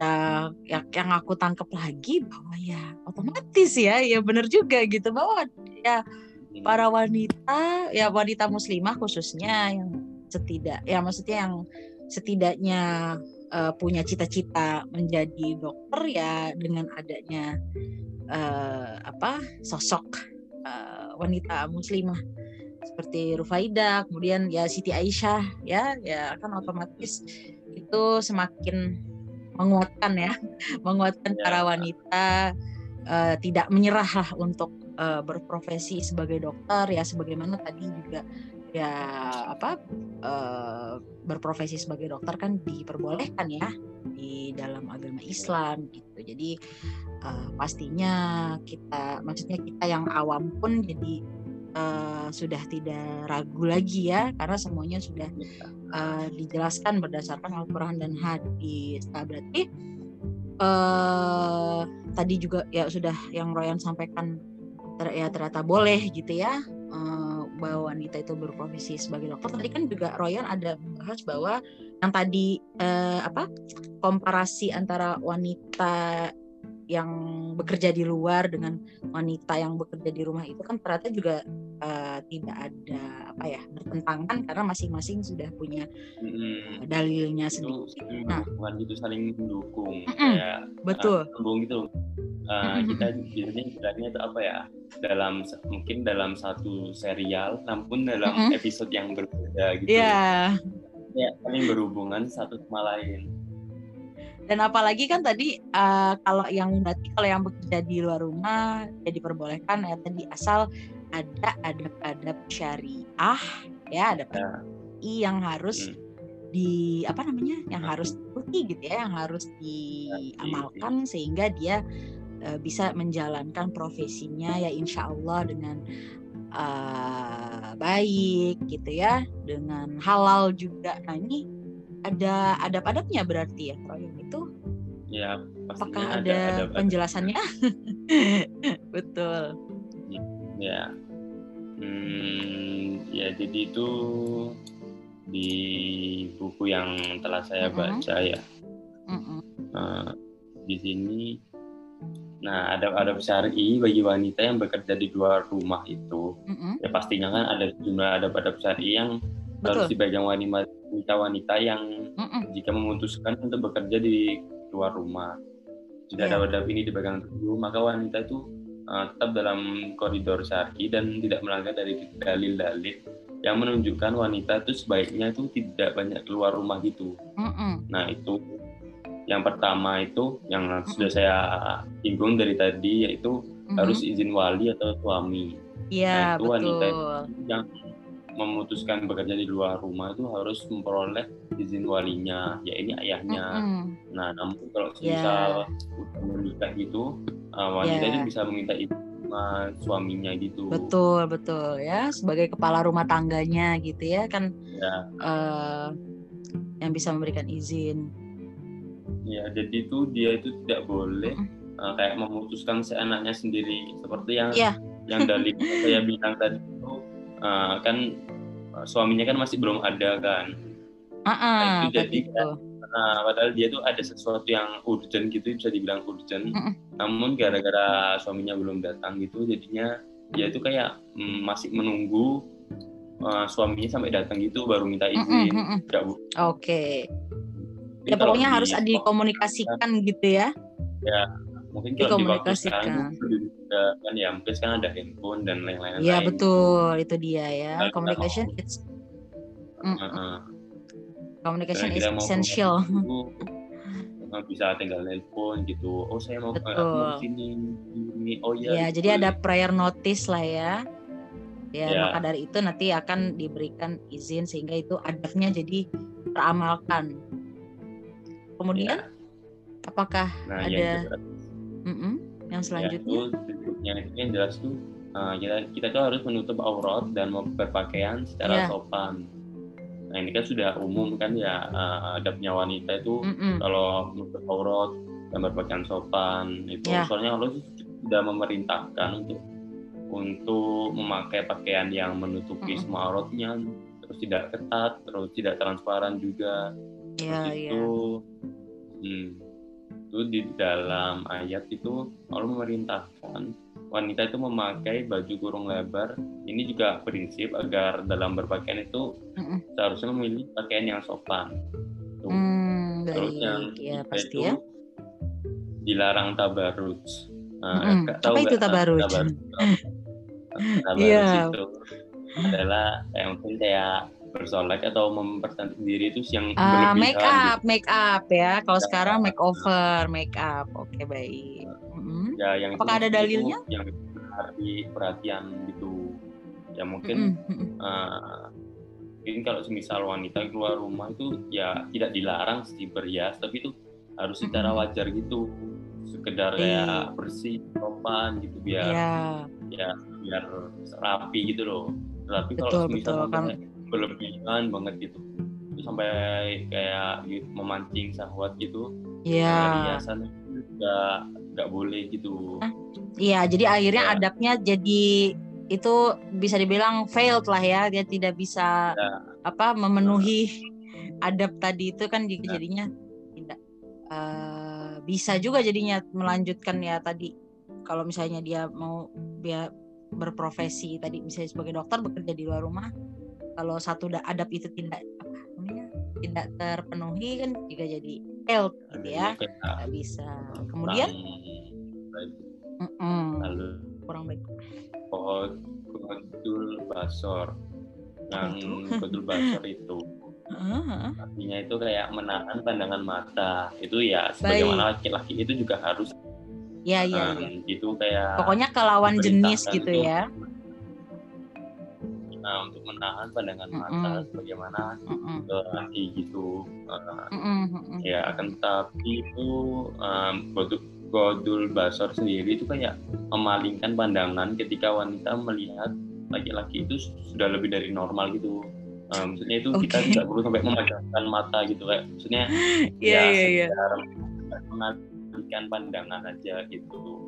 uh, yang aku tangkap lagi bahwa ya otomatis ya ya benar juga gitu bahwa ya para wanita ya wanita muslimah khususnya yang setidak ya maksudnya yang setidaknya uh, punya cita-cita menjadi dokter ya dengan adanya uh, apa sosok uh, wanita muslimah seperti Rufaida, kemudian ya Siti Aisyah ya ya kan otomatis itu semakin menguatkan ya, menguatkan ya. para wanita uh, tidak menyerah lah untuk uh, berprofesi sebagai dokter ya sebagaimana tadi juga ya apa uh, berprofesi sebagai dokter kan diperbolehkan ya di dalam agama Islam gitu. Jadi uh, pastinya kita maksudnya kita yang awam pun jadi uh, sudah tidak ragu lagi ya karena semuanya sudah uh, dijelaskan berdasarkan Al-Qur'an dan hadis. Nah, berarti uh, tadi juga ya sudah yang Royan sampaikan ter ya ternyata boleh gitu ya uh, bahwa wanita itu berprofesi sebagai dokter. Tadi kan juga Royan ada bahas bahwa yang tadi uh, apa komparasi antara wanita yang bekerja di luar dengan wanita yang bekerja di rumah itu kan ternyata juga uh, tidak ada apa ya bertentangan karena masing-masing sudah punya hmm. dalilnya sendiri. Itu, nah, bukan itu saling mendukung mm -mm, ya. Betul. Uh, gitu. Uh, kita biasanya bilangnya itu apa ya dalam mungkin dalam satu serial namun dalam mm -hmm. episode yang berbeda gitu. Iya. Yeah. Ya, saling berhubungan satu sama lain dan apalagi kan tadi uh, kalau yang berarti kalau yang bekerja di luar rumah ya diperbolehkan ya tadi asal ada adab-adab syariah ya ada ya. yang harus hmm. di apa namanya yang harus diikuti gitu ya yang harus diamalkan sehingga dia uh, bisa menjalankan profesinya ya insya Allah dengan uh, baik gitu ya dengan halal juga nah ini ada adab-adabnya berarti ya yang itu? Ya apakah ada, ada adab penjelasannya? Betul. Ya. Hmm, ya jadi itu di buku yang telah saya baca ya. Mm -hmm. uh, di sini. Nah, ada ada syari bagi wanita yang bekerja di luar rumah itu, mm -hmm. ya pastinya kan ada sejumlah ada pada syari yang. Harus dipegang wanita wanita-wanita yang mm -mm. jika memutuskan untuk bekerja di luar rumah jika yeah. ada ini dipegang dulu maka wanita itu uh, tetap dalam koridor syar'i dan tidak melanggar dari dalil-dalil yang menunjukkan wanita itu sebaiknya itu tidak banyak keluar rumah gitu. Mm -mm. Nah itu yang pertama itu yang mm -mm. sudah saya singgung dari tadi yaitu mm -hmm. harus izin wali atau suami. Iya nah, itu betul. wanita itu yang memutuskan bekerja di luar rumah itu harus memperoleh izin walinya, ya ini ayahnya. Mm -hmm. Nah, namun kalau ya. misal yeah. menikah gitu, uh, wanita yeah. itu bisa meminta izin sama suaminya gitu. Betul, betul ya, sebagai kepala rumah tangganya gitu ya kan, yeah. Ya. uh, yang bisa memberikan izin. Ya, jadi itu dia itu tidak boleh mm -hmm. uh, kayak memutuskan seenaknya sendiri seperti yang yeah. yang dari saya bilang tadi itu uh, kan uh, suaminya kan masih belum ada kan? Uh -uh, nah, itu jadi kan, uh, padahal dia tuh ada sesuatu yang urgent gitu bisa dibilang urgent. Uh -uh. namun gara-gara suaminya belum datang gitu jadinya dia itu kayak mm, masih menunggu uh, suaminya sampai datang gitu baru minta izin. uh -uh, uh -uh. oke. Okay. ya pokoknya harus dikomunikasikan gitu ya. Ya mungkin kalau di waktu sekarang kan ya mungkin sekarang ada handphone dan lain-lain ya betul. Itu dia ya. Nah, communication it's uh, uh, communication is essential. Bisa tinggal telepon gitu. Oh saya mau, Betul. mau sini ini. Oh ya ya jadi ada prior notice lah ya. Ya, ya maka dari itu nanti akan diberikan izin sehingga itu adabnya jadi teramalkan. Kemudian ya. apakah nah, ada Mm -mm. Yang selanjutnya? Ya, itu, yang jelas tuh uh, kita kita tuh harus menutup aurat dan berpakaian secara yeah. sopan. Nah ini kan sudah umum kan ya uh, adabnya wanita itu mm -mm. kalau menutup aurat dan berpakaian sopan itu yeah. soalnya Allah sudah memerintahkan untuk untuk memakai pakaian yang menutupi mm -mm. semua auratnya terus tidak ketat terus tidak transparan juga yeah, terus itu yeah. hmm, itu di dalam ayat itu Allah memerintahkan wanita itu memakai baju kurung lebar. Ini juga prinsip agar dalam berpakaian itu mm -mm. seharusnya memilih pakaian yang sopan. Hmm, Hmm, Terus yang baik. Ya ketiga pasti itu ya. dilarang tabarruj. Nah, Mm-mm. Kak tahu Apa itu tabarruj? Tabarruj Iya. itu adalah kayak mungkin kayak bersolek atau mempercantik diri itu yang Ah, berlebihan make up, gitu. make up ya. Kalau Ya, sekarang makeover, make up. Oke, baik. Mm-mm. Ya, yang Apakah ada itu dalilnya? yang menarik perhatian gitu. Ya mungkin Mm-mm, mm-mm. eh, mungkin kalau semisal wanita keluar rumah itu ya tidak dilarang sih berhias, tapi itu harus secara wajar gitu. Sekedar Iya. kayak bersih, sopan gitu biar Ya, ya biar rapi gitu loh. Tapi kalau betul semisal betul kan. Berlebihan banget gitu, itu sampai kayak memancing syahwat gitu, Ya, hiasan nggak nggak boleh gitu. iya. Jadi akhirnya Ya. adabnya jadi itu bisa dibilang failed lah ya. Dia tidak bisa Ya. apa memenuhi adab tadi itu kan juga Ya. jadinya tidak eh, bisa juga jadinya melanjutkan ya tadi. Kalau misalnya dia mau dia berprofesi tadi misalnya sebagai dokter bekerja di luar rumah kalau satu da- adab itu tidak apa namanya tidak terpenuhi kan juga jadi failed gitu ya. nggak bisa. kemudian? kurang lalu? Kurang baik. Kodul basor. Yang itu? kodul basor itu. Artinya itu kayak menahan pandangan mata. Itu ya sebagaimana laki-laki itu juga harus ya ya um, ya itu kayak pokoknya ke lawan jenis gitu ya nah untuk menahan pandangan Mm-mm. mata sebagaimana Mm-mm, laki gitu Uh, mm-mm, mm-mm. ya akan tetapi itu um, kodul, kodul basor sendiri itu kayak memalingkan pandangan ketika wanita melihat laki-laki itu sudah lebih dari normal gitu Um, maksudnya itu kita Oke. tidak perlu sampai memejamkan mata gitu kayak maksudnya Iya ya iya iya. sekedar mengalihkan pandangan aja gitu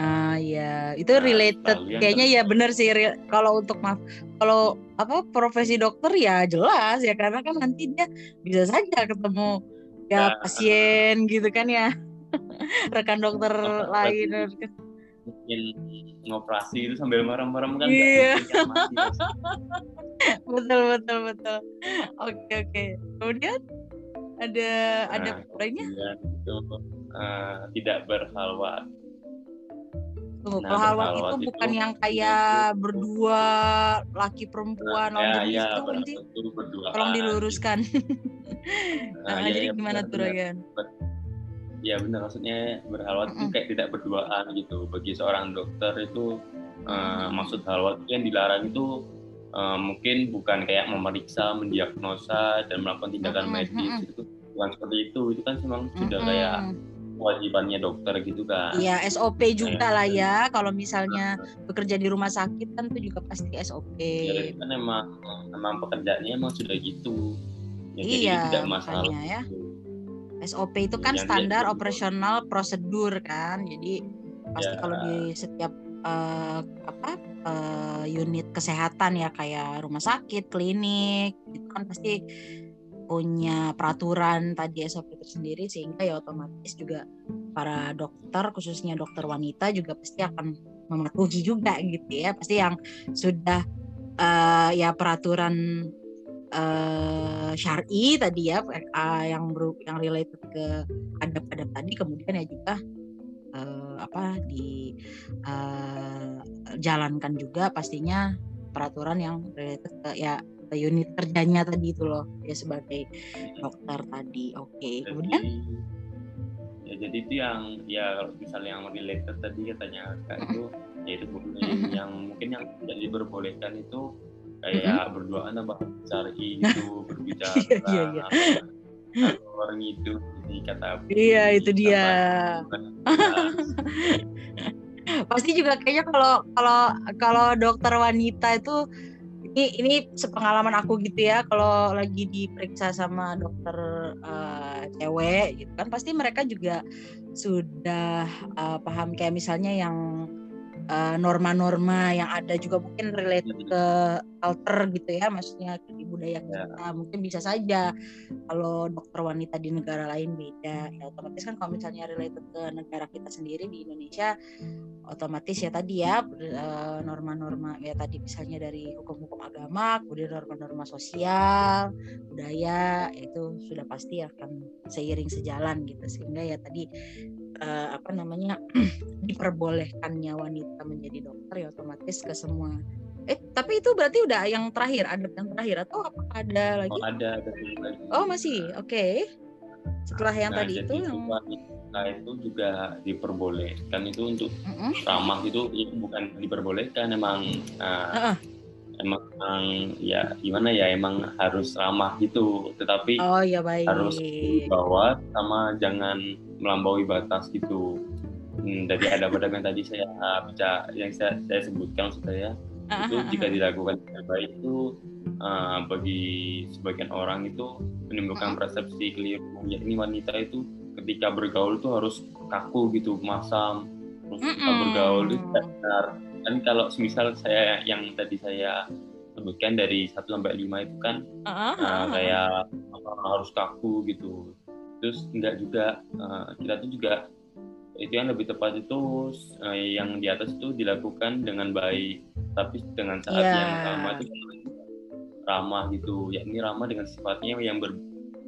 Ah ya, itu Nah, related. yang Kayaknya ya benar sih kalau untuk maaf kalau apa profesi dokter ya jelas ya karena kan nanti dia bisa saja ketemu ya Ya. pasien gitu kan ya. Rekan dokter Apalagi- lain mungkin ngoperasi itu sambil merem-merem kan Iya. kan pasti. betul betul betul. Oke oke. Kemudian ada ada Nah, lainnya? kemudian itu eh, tidak berhalwat Tunggu, Nah, itu berhalwat bukan itu- yang kayak berdua laki perempuan lawan ya ya itu itu berduaan Tolong diluruskan. Nah, Nah, ya, jadi ya, gimana benar, tuh. Ryan? ya benar maksudnya berhalwat itu kayak tidak berduaan gitu bagi seorang dokter itu eh, Mm-mm. maksud halwat itu yang dilarang itu eh, mungkin bukan kayak memeriksa mendiagnosa dan melakukan tindakan medis itu bukan seperti itu itu kan memang sudah kayak. Kewajibannya dokter gitu kan Iya SOP juga lah ya. Kalau misalnya bekerja di rumah sakit kan itu juga pasti SOP. ya kan emang emang pekerjaannya emang sudah gitu ya, jadi Iya, itu tidak masalah makanya ya. gitu. SOP itu kan Yang dia- standar operasional prosedur kan. Jadi pasti Ya. kalau di setiap eh, apa eh, unit kesehatan ya kayak rumah sakit, klinik, itu kan pasti punya peraturan tadi SOP tersendiri sehingga ya otomatis juga para dokter khususnya dokter wanita juga pasti akan mematuhi juga gitu ya. Pasti yang sudah eh, ya peraturan eh syar'i tadi ya eh, yang beru- yang related ke adab-adab tadi kemudian ya juga eh, apa di eh, jalankan juga pastinya peraturan yang related ke ya unit kerjanya tadi itu loh ya sebagai dokter tadi oke kemudian jadi ya jadi itu yang ya kalau misalnya yang related tadi katanya kak itu ya itu boleh Mm-mm. yang mungkin yang tidak diperbolehkan itu kayak berduaan apa cari itu berbicara Iya, iya, iya. orang itu ini kata Iya, itu dia. pasti juga kayaknya kalau kalau kalau dokter wanita itu ini ini sepengalaman aku gitu ya kalau lagi diperiksa sama dokter eh, cewek gitu kan pasti mereka juga sudah eh, paham. Kayak misalnya yang uh, norma-norma yang ada juga mungkin related ke culture gitu ya maksudnya di budaya ya. kita. Mungkin bisa saja kalau dokter wanita di negara lain beda ya otomatis kan kalau misalnya related ke negara kita sendiri di Indonesia otomatis ya tadi ya uh, norma-norma ya tadi misalnya dari hukum-hukum agama kemudian norma-norma sosial budaya itu sudah pasti akan seiring sejalan gitu. Sehingga ya tadi uh, apa namanya diperbolehkannya wanita menjadi dokter ya otomatis ke semua eh tapi itu berarti udah yang terakhir ada yang terakhir atau apakah ada lagi oh, ada, ada lagi oh masih oke okay. setelah yang nah, tadi itu yang nah itu juga diperbolehkan itu untuk uh -uh. ramah itu, itu bukan diperbolehkan emang uh, uh -uh emang ya gimana ya emang harus ramah gitu tetapi oh, ya baik. harus dibawa sama jangan melampaui batas gitu. Hmm, dari ada pedagang tadi saya baca yang saya, saya sebutkan maksud saya uh, itu jika dilakukan dengan baik itu uh, bagi sebagian orang itu menimbulkan persepsi keliru. Yakni wanita itu ketika bergaul itu harus kaku gitu masam terus bergaul itu benar. Kan kalau misal saya yang tadi saya sebutkan dari 1 sampai 5 itu kan uh, kayak apa, harus kaku gitu terus enggak juga uh, kita tuh juga itu yang lebih tepat itu uh, yang di atas itu dilakukan dengan baik tapi dengan saat yeah. yang sama itu ramah gitu yakni ramah dengan sifatnya yang ber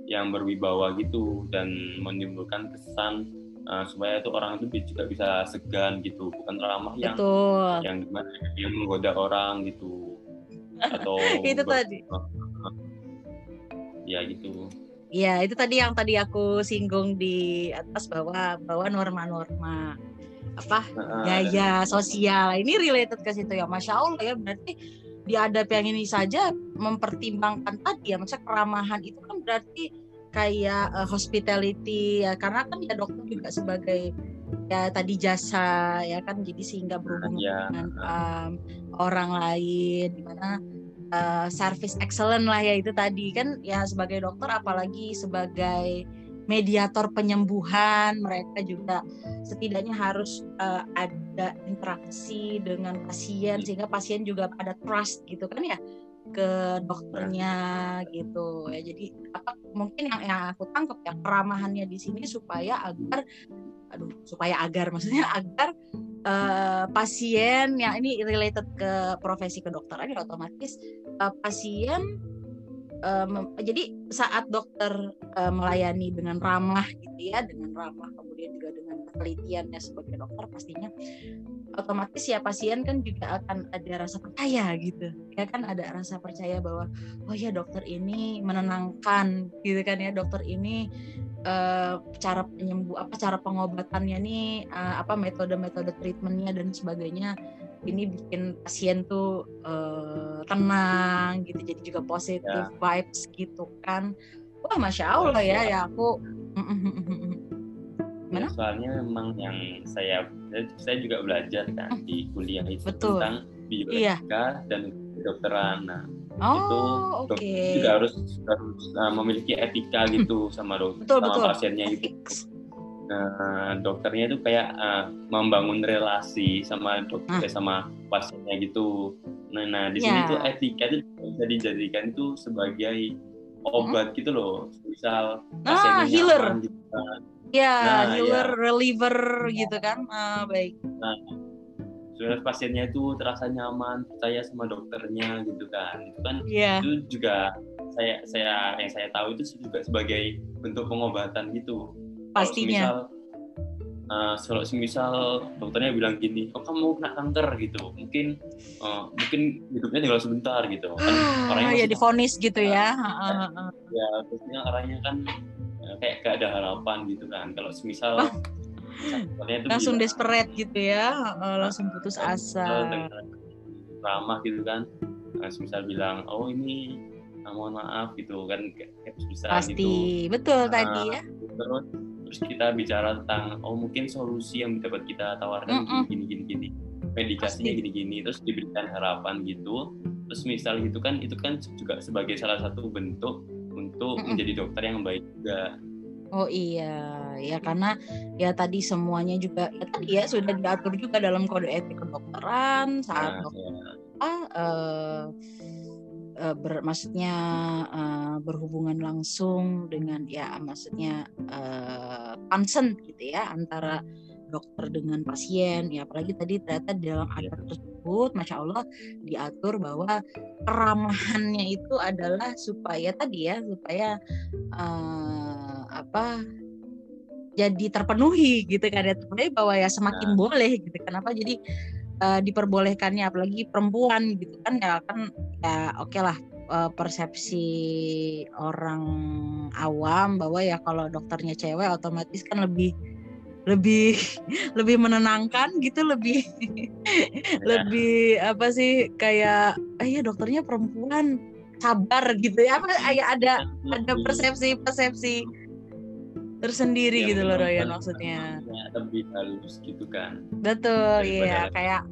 yang berwibawa gitu dan menimbulkan kesan uh, supaya itu orang itu juga bisa segan gitu bukan ramah yang Betul. yang gimana yang menggoda orang gitu atau itu tadi ya gitu ya itu tadi yang tadi aku singgung di atas bahwa bahwa norma-norma apa gaya sosial. Ini related ke situ ya. Masya allah ya berarti diadap yang ini saja mempertimbangkan tadi ya. Maksudnya keramahan itu kan berarti kayak uh, hospitality ya. Karena kan ya dokter juga sebagai ya tadi jasa ya kan. Jadi sehingga berhubungan ya. dengan um, orang lain. Di mana uh, service excellent lah ya itu tadi. Kan ya sebagai dokter apalagi sebagai mediator penyembuhan mereka juga setidaknya harus uh, ada interaksi dengan pasien sehingga pasien juga pada trust gitu kan ya ke dokternya gitu. Ya jadi apa mungkin yang yang aku tangkap ya keramahannya di sini supaya agar aduh supaya agar maksudnya agar uh, pasien yang ini related ke profesi kedokteran ya otomatis uh, pasien um, jadi saat dokter uh, melayani dengan ramah gitu ya dengan ramah kemudian juga dengan ketelitiannya sebagai dokter pastinya otomatis ya pasien kan juga akan ada rasa percaya gitu. Ya kan ada rasa percaya bahwa oh ya dokter ini menenangkan gitu kan ya. Dokter ini uh, cara penyembuh apa cara pengobatannya nih uh, apa metode-metode treatmentnya dan sebagainya ini bikin pasien tuh uh, tenang gitu jadi juga positif ya. vibes gitu kan wah masya allah ya ya aku Mana? soalnya memang yang saya saya juga belajar kan di kuliah itu Betul. tentang bioetika iya. dan kedokteran. Nah, oh, itu okay. juga harus harus uh, memiliki etika gitu sama dokter betul, sama betul. pasiennya itu. Nah, dokternya itu kayak uh, membangun relasi sama dokter ah. sama pasiennya gitu. Nah, nah di sini yeah. tuh etika itu bisa dijadikan itu sebagai obat hmm? gitu loh. Misal ah, pasiennya ah, healer. gitu kan Ya, nah, healer, ya. reliever gitu kan. Ah, baik. Nah, sudah pasiennya itu terasa nyaman, percaya sama dokternya gitu kan. Itu kan yeah. itu juga saya saya yang saya tahu itu juga sebagai bentuk pengobatan gitu. Pastinya. Kalau uh, misal dokternya bilang gini, oh kamu kena kanker gitu, mungkin uh, mungkin hidupnya tinggal sebentar gitu. Kan orangnya ya difonis gitu ya. Ya, terusnya orangnya kan kayak gak ada harapan gitu kan kalau semisal oh. langsung bilang, desperate gitu ya langsung putus asa ramah gitu kan nah, semisal bilang oh ini nah, mohon maaf gitu kan kayak bisa pasti gitu. betul nah, tadi ya terus terus kita bicara tentang oh mungkin solusi yang dapat kita tawarkan mm -mm. gini gini gini medikasinya gini gini terus diberikan harapan gitu terus misal gitu kan itu kan juga sebagai salah satu bentuk untuk mm -mm. menjadi dokter yang baik juga Oh iya, ya karena ya tadi semuanya juga ya tadi ya sudah diatur juga dalam kode etik kedokteran saat nah, dokter ya. uh, uh, ber, maksudnya uh, berhubungan langsung dengan ya maksudnya uh, concern gitu ya antara dokter dengan pasien. Ya apalagi tadi ternyata di dalam adat tersebut masya Allah diatur bahwa keramahannya itu adalah supaya tadi ya supaya uh, apa jadi terpenuhi gitu kan ya. Terpenuhi bahwa ya semakin nah. boleh gitu. Kenapa? Jadi uh, diperbolehkannya apalagi perempuan gitu kan ya kan ya oke okay lah uh, persepsi orang awam bahwa ya kalau dokternya cewek otomatis kan lebih lebih lebih menenangkan gitu lebih ya. lebih apa sih kayak ah ya dokternya perempuan sabar gitu ya apa ada ada persepsi persepsi tersendiri ya, gitu loh Royan maksudnya. lebih halus gitu kan. Betul iya kayak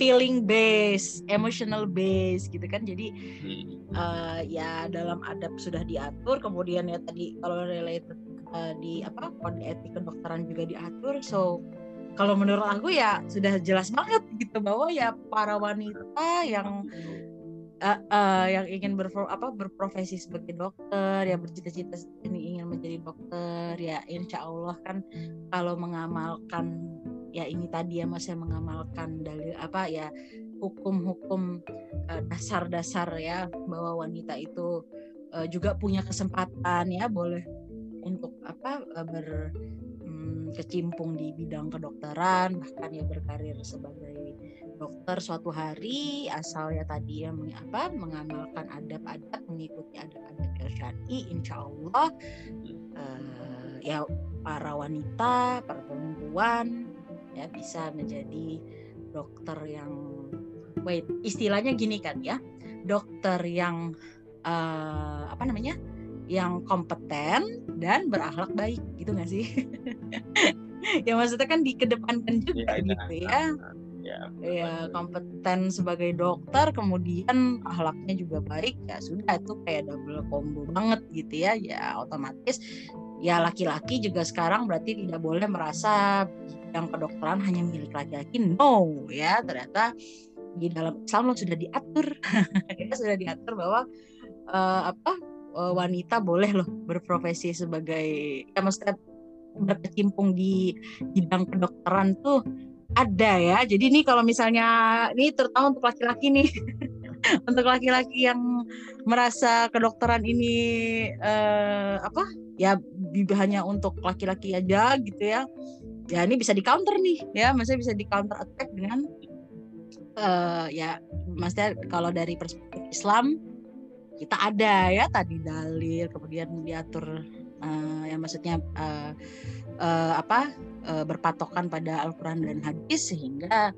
feeling base emotional base gitu kan. Jadi hmm. uh, ya dalam adab sudah diatur kemudian ya tadi kalau related uh, di apa kode etik kedokteran juga diatur. So kalau menurut aku ya sudah jelas banget gitu bahwa ya para wanita yang uh, uh, yang ingin berpro, apa berprofesi sebagai dokter ya bercita-cita ini ingin menjadi dokter ya insya Allah kan kalau mengamalkan ya ini tadi ya mas saya mengamalkan dalil apa ya hukum-hukum uh, dasar-dasar ya bahwa wanita itu uh, juga punya kesempatan ya boleh untuk apa eh, ber hmm, kecimpung di bidang kedokteran bahkan ya berkarir sebagai dokter suatu hari asal ya tadi ya apa mengamalkan adab-adab mengikuti adab-adab syar'i insya Allah uh, ya para wanita para perempuan ya bisa menjadi dokter yang wait istilahnya gini kan ya dokter yang uh, apa namanya yang kompeten dan berakhlak baik gitu nggak sih? ya maksudnya kan dikedepankan juga ya, gitu ya. Ya, ya kompeten sebagai dokter kemudian akhlaknya juga baik ya sudah itu kayak double combo banget gitu ya ya otomatis. Ya laki-laki juga sekarang berarti tidak boleh merasa yang kedokteran hanya milik laki-laki. No ya ternyata di dalam Islam sudah diatur. Ya sudah diatur bahwa uh, apa uh, wanita boleh loh berprofesi sebagai ya maksudnya berkecimpung di bidang kedokteran tuh ada ya. Jadi ini kalau misalnya ini terutama untuk laki-laki nih, untuk laki-laki yang merasa kedokteran ini uh, apa ya hanya untuk laki-laki aja gitu ya. Ya ini bisa di counter nih ya, maksudnya bisa di counter attack dengan uh, ya maksudnya kalau dari perspektif Islam kita ada ya tadi dalil kemudian diatur uh, yang maksudnya uh, uh, apa uh, berpatokan pada Al-Quran dan hadis sehingga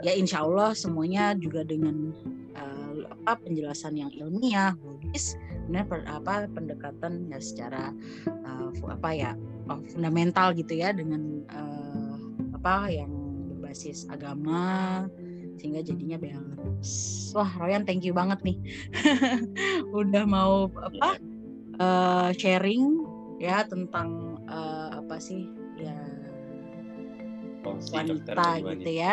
ya insya Allah semuanya juga dengan uh, apa penjelasan yang ilmiah logis benar apa pendekatan ya secara uh, apa ya fundamental gitu ya dengan uh, apa yang berbasis agama sehingga jadinya balance. Wah, Royan thank you banget nih. Udah mau apa? Uh, sharing ya tentang uh, apa sih? Ya wanita gitu ya. ya.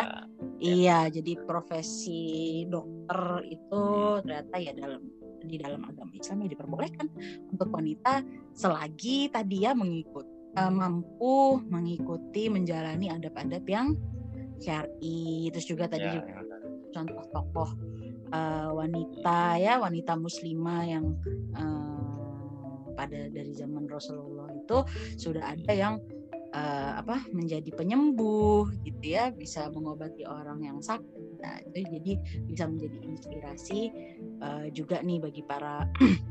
Iya, jadi profesi dokter itu hmm. ternyata ya dalam di dalam agama Islam ya diperbolehkan untuk wanita selagi tadi ya mengikut uh, mampu mengikuti menjalani adab-adab yang syari terus juga tadi ya, juga ya. contoh tokoh uh, wanita ya wanita muslimah yang uh, pada dari zaman Rasulullah itu sudah ada yang uh, apa menjadi penyembuh gitu ya bisa mengobati orang yang sakit. Nah itu jadi bisa menjadi inspirasi uh, juga nih bagi para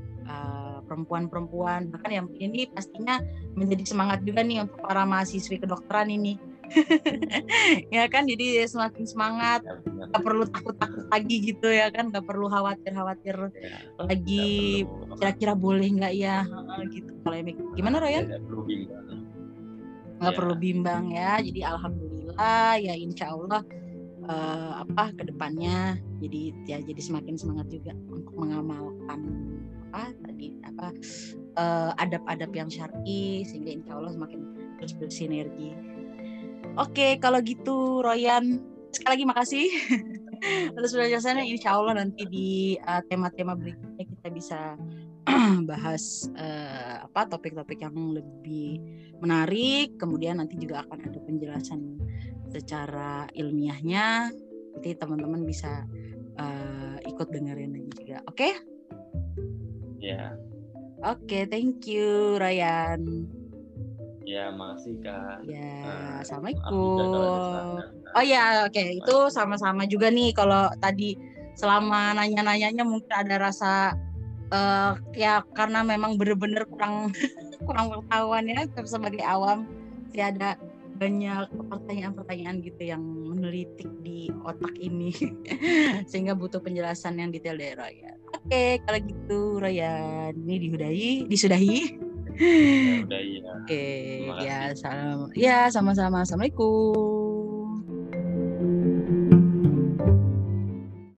perempuan-perempuan. Bahkan yang ini pastinya menjadi semangat juga nih untuk para mahasiswi kedokteran ini ya kan jadi semakin semangat. Ya, perlu takut-takut lagi gitu ya kan nggak perlu khawatir-khawatir ya, lagi kira-kira boleh nggak ya? Gitu. Kalau gimana Ryan? Nggak perlu bimbang. Nggak ya. perlu bimbang ya. Jadi alhamdulillah ya insya Allah uh, apa ke depannya jadi ya jadi semakin semangat juga untuk mengamalkan apa tadi apa uh, adab-adab yang syar'i sehingga insya Allah semakin terus bersinergi. Oke, kalau gitu Royan sekali lagi makasih atas penjelasannya. Insya Allah nanti di uh, tema-tema berikutnya kita bisa bahas uh, apa topik-topik yang lebih menarik. Kemudian nanti juga akan ada penjelasan secara ilmiahnya. Nanti teman-teman bisa uh, ikut dengerin lagi juga. Oke? Okay? Ya. Yeah. Oke, okay, thank you Ryan. Ya, makasih Kak. Ya, nah, Assalamualaikum. Oh ya, oke. Okay. Itu sama-sama juga nih kalau tadi selama nanya-nanyanya mungkin ada rasa uh, ya karena memang bener-bener kurang kurang pengetahuan ya sebagai awam sih ada banyak pertanyaan-pertanyaan gitu yang menelitik di otak ini sehingga butuh penjelasan yang detail dari Ryan. Oke, kalau gitu Ryan ini dihudahi, disudahi. Ya, udah ya. Oke, ya salam. Ya, sama-sama. Assalamualaikum.